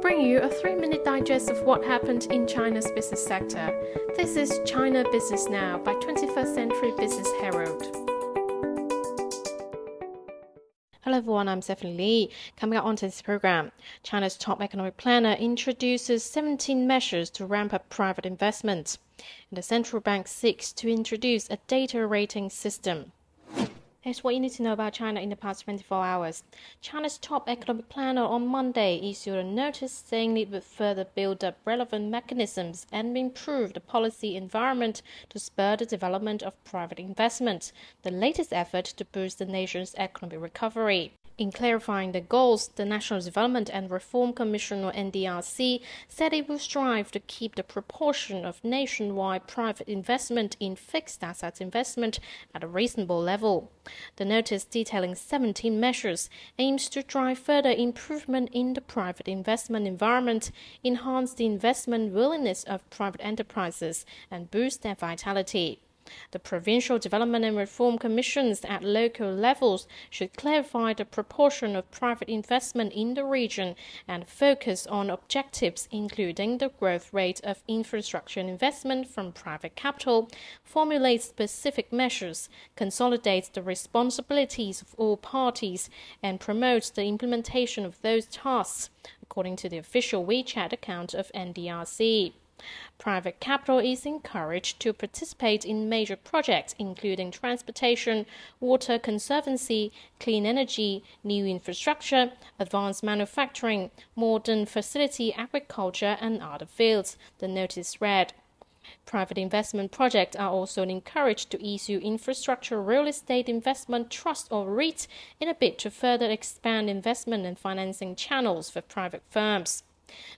bring you a three minute digest of what happened in China's business sector. This is China Business Now by 21st Century Business Herald. Hello everyone, I'm Stephanie Lee. Coming up onto this program, China's top economic planner introduces 17 measures to ramp up private investment. And the central bank seeks to introduce a data rating system. Here's what you need to know about China in the past 24 hours. China's top economic planner on Monday issued a notice saying it would further build up relevant mechanisms and improve the policy environment to spur the development of private investment, the latest effort to boost the nation's economic recovery. In clarifying the goals, the National Development and Reform Commission, or NDRC, said it will strive to keep the proportion of nationwide private investment in fixed asset investment at a reasonable level. The notice detailing 17 measures aims to drive further improvement in the private investment environment, enhance the investment willingness of private enterprises, and boost their vitality. The provincial development and reform commissions at local levels should clarify the proportion of private investment in the region and focus on objectives including the growth rate of infrastructure investment from private capital, formulate specific measures, consolidate the responsibilities of all parties, and promote the implementation of those tasks, according to the official WeChat account of NDRC. Private capital is encouraged to participate in major projects including transportation, water conservancy, clean energy, new infrastructure, advanced manufacturing, modern facility agriculture, and other fields, the notice read. Private investment projects are also encouraged to issue infrastructure real estate investment trust or REIT in a bid to further expand investment and financing channels for private firms.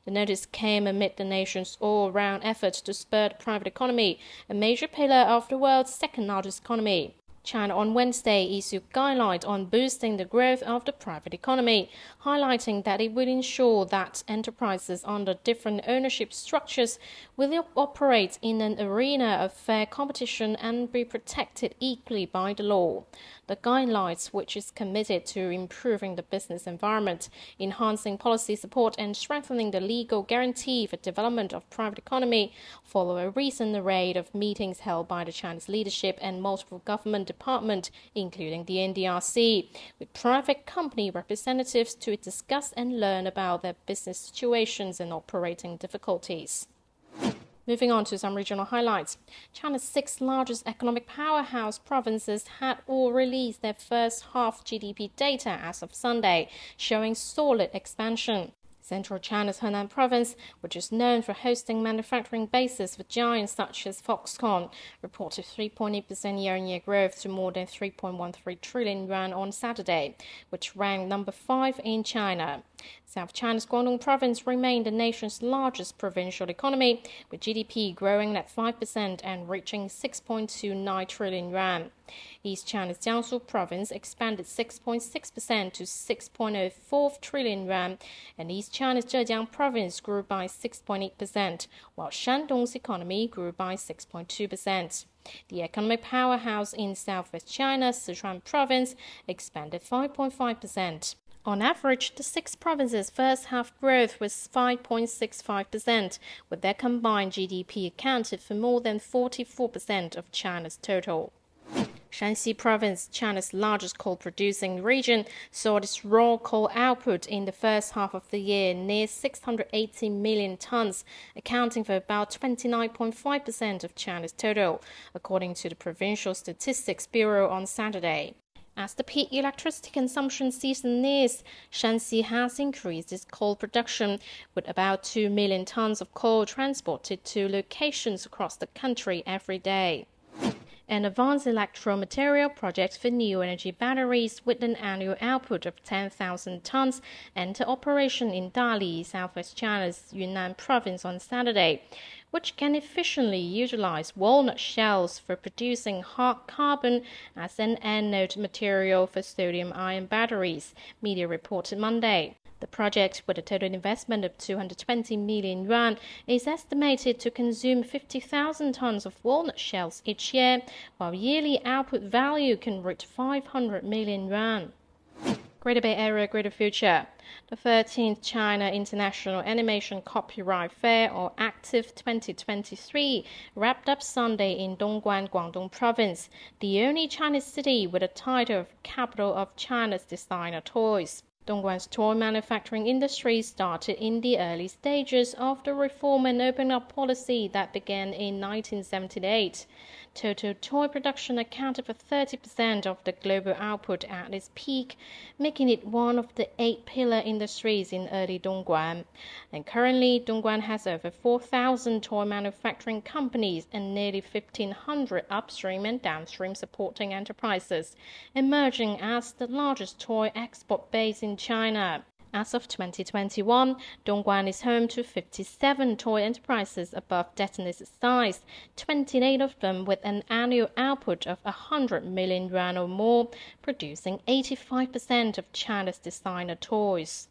The notice came amid the nation's all-round efforts to spur the private economy, a major pillar of the world's second-largest economy. China on Wednesday issued guidelines on boosting the growth of the private economy, highlighting that it will ensure that enterprises under different ownership structures will operate in an arena of fair competition and be protected equally by the law. The guidelines, which is committed to improving the business environment, enhancing policy support, and strengthening the legal guarantee for development of private economy, follow a recent array of meetings held by the Chinese leadership and multiple government departments, including the NDRC, with private company representatives to discuss and learn about their business situations and operating difficulties. Moving on to some regional highlights. China's six largest economic powerhouse provinces had all released their first half GDP data as of Sunday, showing solid expansion. Central China's Henan province, which is known for hosting manufacturing bases for giants such as Foxconn, reported 3.8% year-on-year growth to more than 3.13 trillion yuan on Saturday, which ranked number 5 in China. South China's Guangdong province remained the nation's largest provincial economy, with GDP growing at 5% and reaching 6.29 trillion yuan. East China's Jiangsu province expanded 6.6% to 6.04 trillion yuan, and East China's Zhejiang province grew by 6.8%, while Shandong's economy grew by 6.2%. The economic powerhouse in southwest China, Sichuan province, expanded 5.5%. On average, the six provinces' first half growth was 5.65%, with their combined GDP accounted for more than 44% of China's total. Shanxi Province, China's largest coal producing region, saw its raw coal output in the first half of the year near 680 million tons, accounting for about 29.5% of China's total, according to the Provincial Statistics Bureau on Saturday. As the peak electricity consumption season nears, Shanxi has increased its coal production, with about 2 million tons of coal transported to locations across the country every day. An advanced electromaterial project for new energy batteries with an annual output of 10,000 tons entered operation in Dali, southwest China's Yunnan province on Saturday, which can efficiently utilize walnut shells for producing hard carbon as an anode material for sodium ion batteries, media reported Monday. The project, with a total investment of 220 million yuan, is estimated to consume 50,000 tons of walnut shells each year, while yearly output value can reach 500 million yuan. Greater Bay Area Greater Future. The 13th China International Animation Copyright Fair, or Active 2023, wrapped up Sunday in Dongguan, Guangdong Province, the only Chinese city with a title of capital of China's designer toys. Dongguan's toy manufacturing industry started in the early stages of the reform and open up policy that began in 1978. Total toy production accounted for 30% of the global output at its peak, making it one of the eight pillar industries in early Dongguan. And currently, Dongguan has over 4,000 toy manufacturing companies and nearly 1,500 upstream and downstream supporting enterprises, emerging as the largest toy export base in in China. As of 2021, Dongguan is home to 57 toy enterprises above designated size, 28 of them with an annual output of 100 million yuan or more, producing 85% of China's designer toys.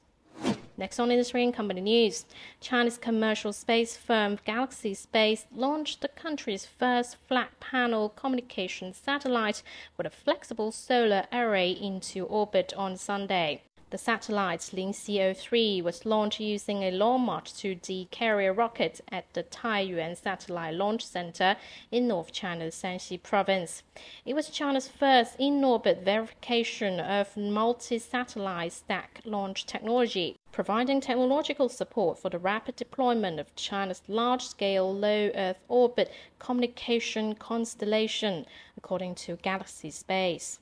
Next on industry and company news, Chinese commercial space firm Galaxy Space launched the country's first flat panel communication satellite with a flexible solar array into orbit on Sunday. The satellite Lingxi-03 was launched using a Long March 2D carrier rocket at the Taiyuan Satellite Launch Center in North China's Shanxi province. It was China's first in-orbit verification of multi-satellite stack launch technology, providing technological support for the rapid deployment of China's large-scale low Earth orbit communication constellation, according to Galaxy Space.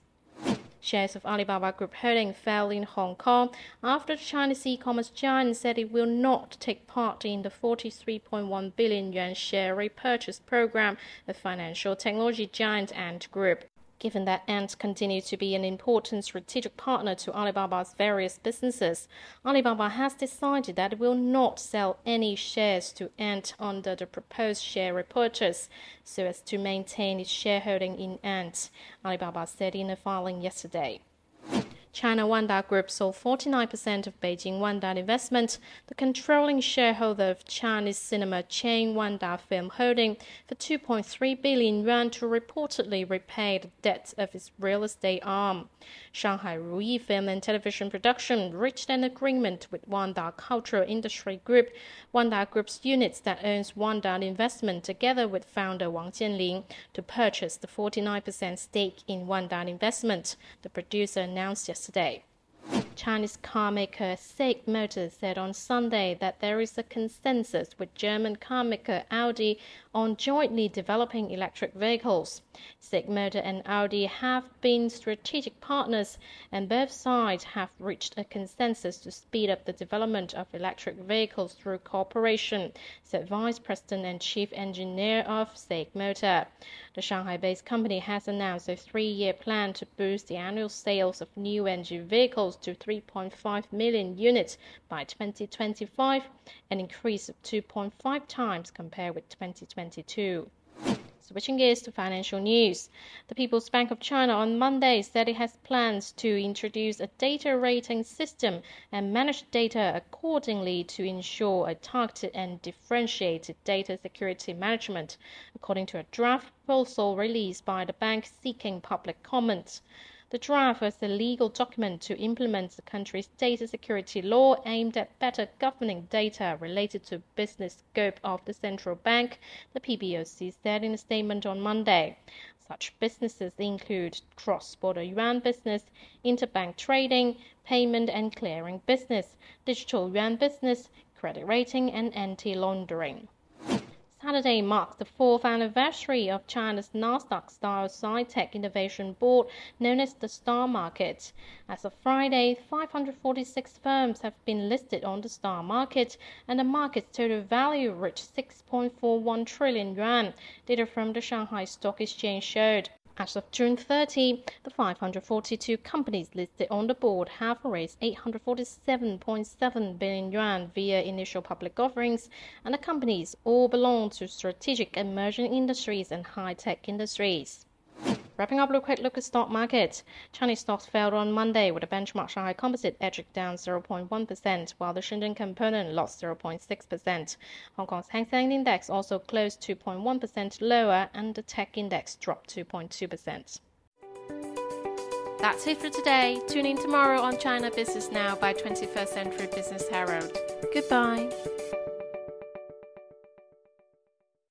Shares of Alibaba Group Holding fell in Hong Kong after the Chinese e-commerce giant said it will not take part in the 43.1 billion yuan share repurchase program of financial technology giant Ant Group. Given that Ant continues to be an important strategic partner to Alibaba's various businesses, Alibaba has decided that it will not sell any shares to Ant under the proposed share repurchase so as to maintain its shareholding in Ant, Alibaba said in a filing yesterday. China Wanda Group sold 49% of Beijing Wanda Investment, the controlling shareholder of Chinese cinema chain Wanda Film Holding, for 2.3 billion yuan to reportedly repay the debt of its real estate arm. Shanghai Ruyi Film and Television Production reached an agreement with Wanda Cultural Industry Group, Wanda Group's units that owns Wanda Investment, together with founder Wang Jianlin, to purchase the 49% stake in Wanda Investment. The producer announced yesterday yesterday. Chinese car maker SAIC Motors said on Sunday that there is a consensus with German carmaker Audi on jointly developing electric vehicles. SAIC Motor and Audi have been strategic partners, and both sides have reached a consensus to speed up the development of electric vehicles through cooperation, said Vice President and Chief Engineer of SAIC Motor. The Shanghai-based company has announced a three-year plan to boost the annual sales of new energy vehicles to 3.5 million units by 2025, an increase of 2.5 times compared with 2022. Switching gears to financial news. The People's Bank of China on Monday said it has plans to introduce a data rating system and manage data accordingly to ensure a targeted and differentiated data security management, according to a draft proposal released by the bank seeking public comment. The draft was a legal document to implement the country's data security law aimed at better governing data related to business scope of the central bank, the PBOC said in a statement on Monday. Such businesses include cross-border yuan business, interbank trading, payment and clearing business, digital yuan business, credit rating, and anti-laundering. Saturday marks the fourth anniversary of China's Nasdaq-style sci-tech innovation board known as the Star Market. As of Friday, 546 firms have been listed on the Star Market, and the market's total value reached 6.41 trillion yuan, data from the Shanghai Stock Exchange showed. As of June 30, the 542 companies listed on the board have raised 847.7 billion yuan via initial public offerings, and the companies all belong to strategic emerging industries and high-tech industries. Wrapping up a quick look at stock market. Chinese stocks fell on Monday with the benchmark Shanghai Composite edging down 0.1%, while the Shenzhen Component lost 0.6%. Hong Kong's Hang Seng Index also closed 2.1% lower, and the Tech Index dropped 2.2%. That's it for today. Tune in tomorrow on China Business Now by 21st Century Business Herald. Goodbye.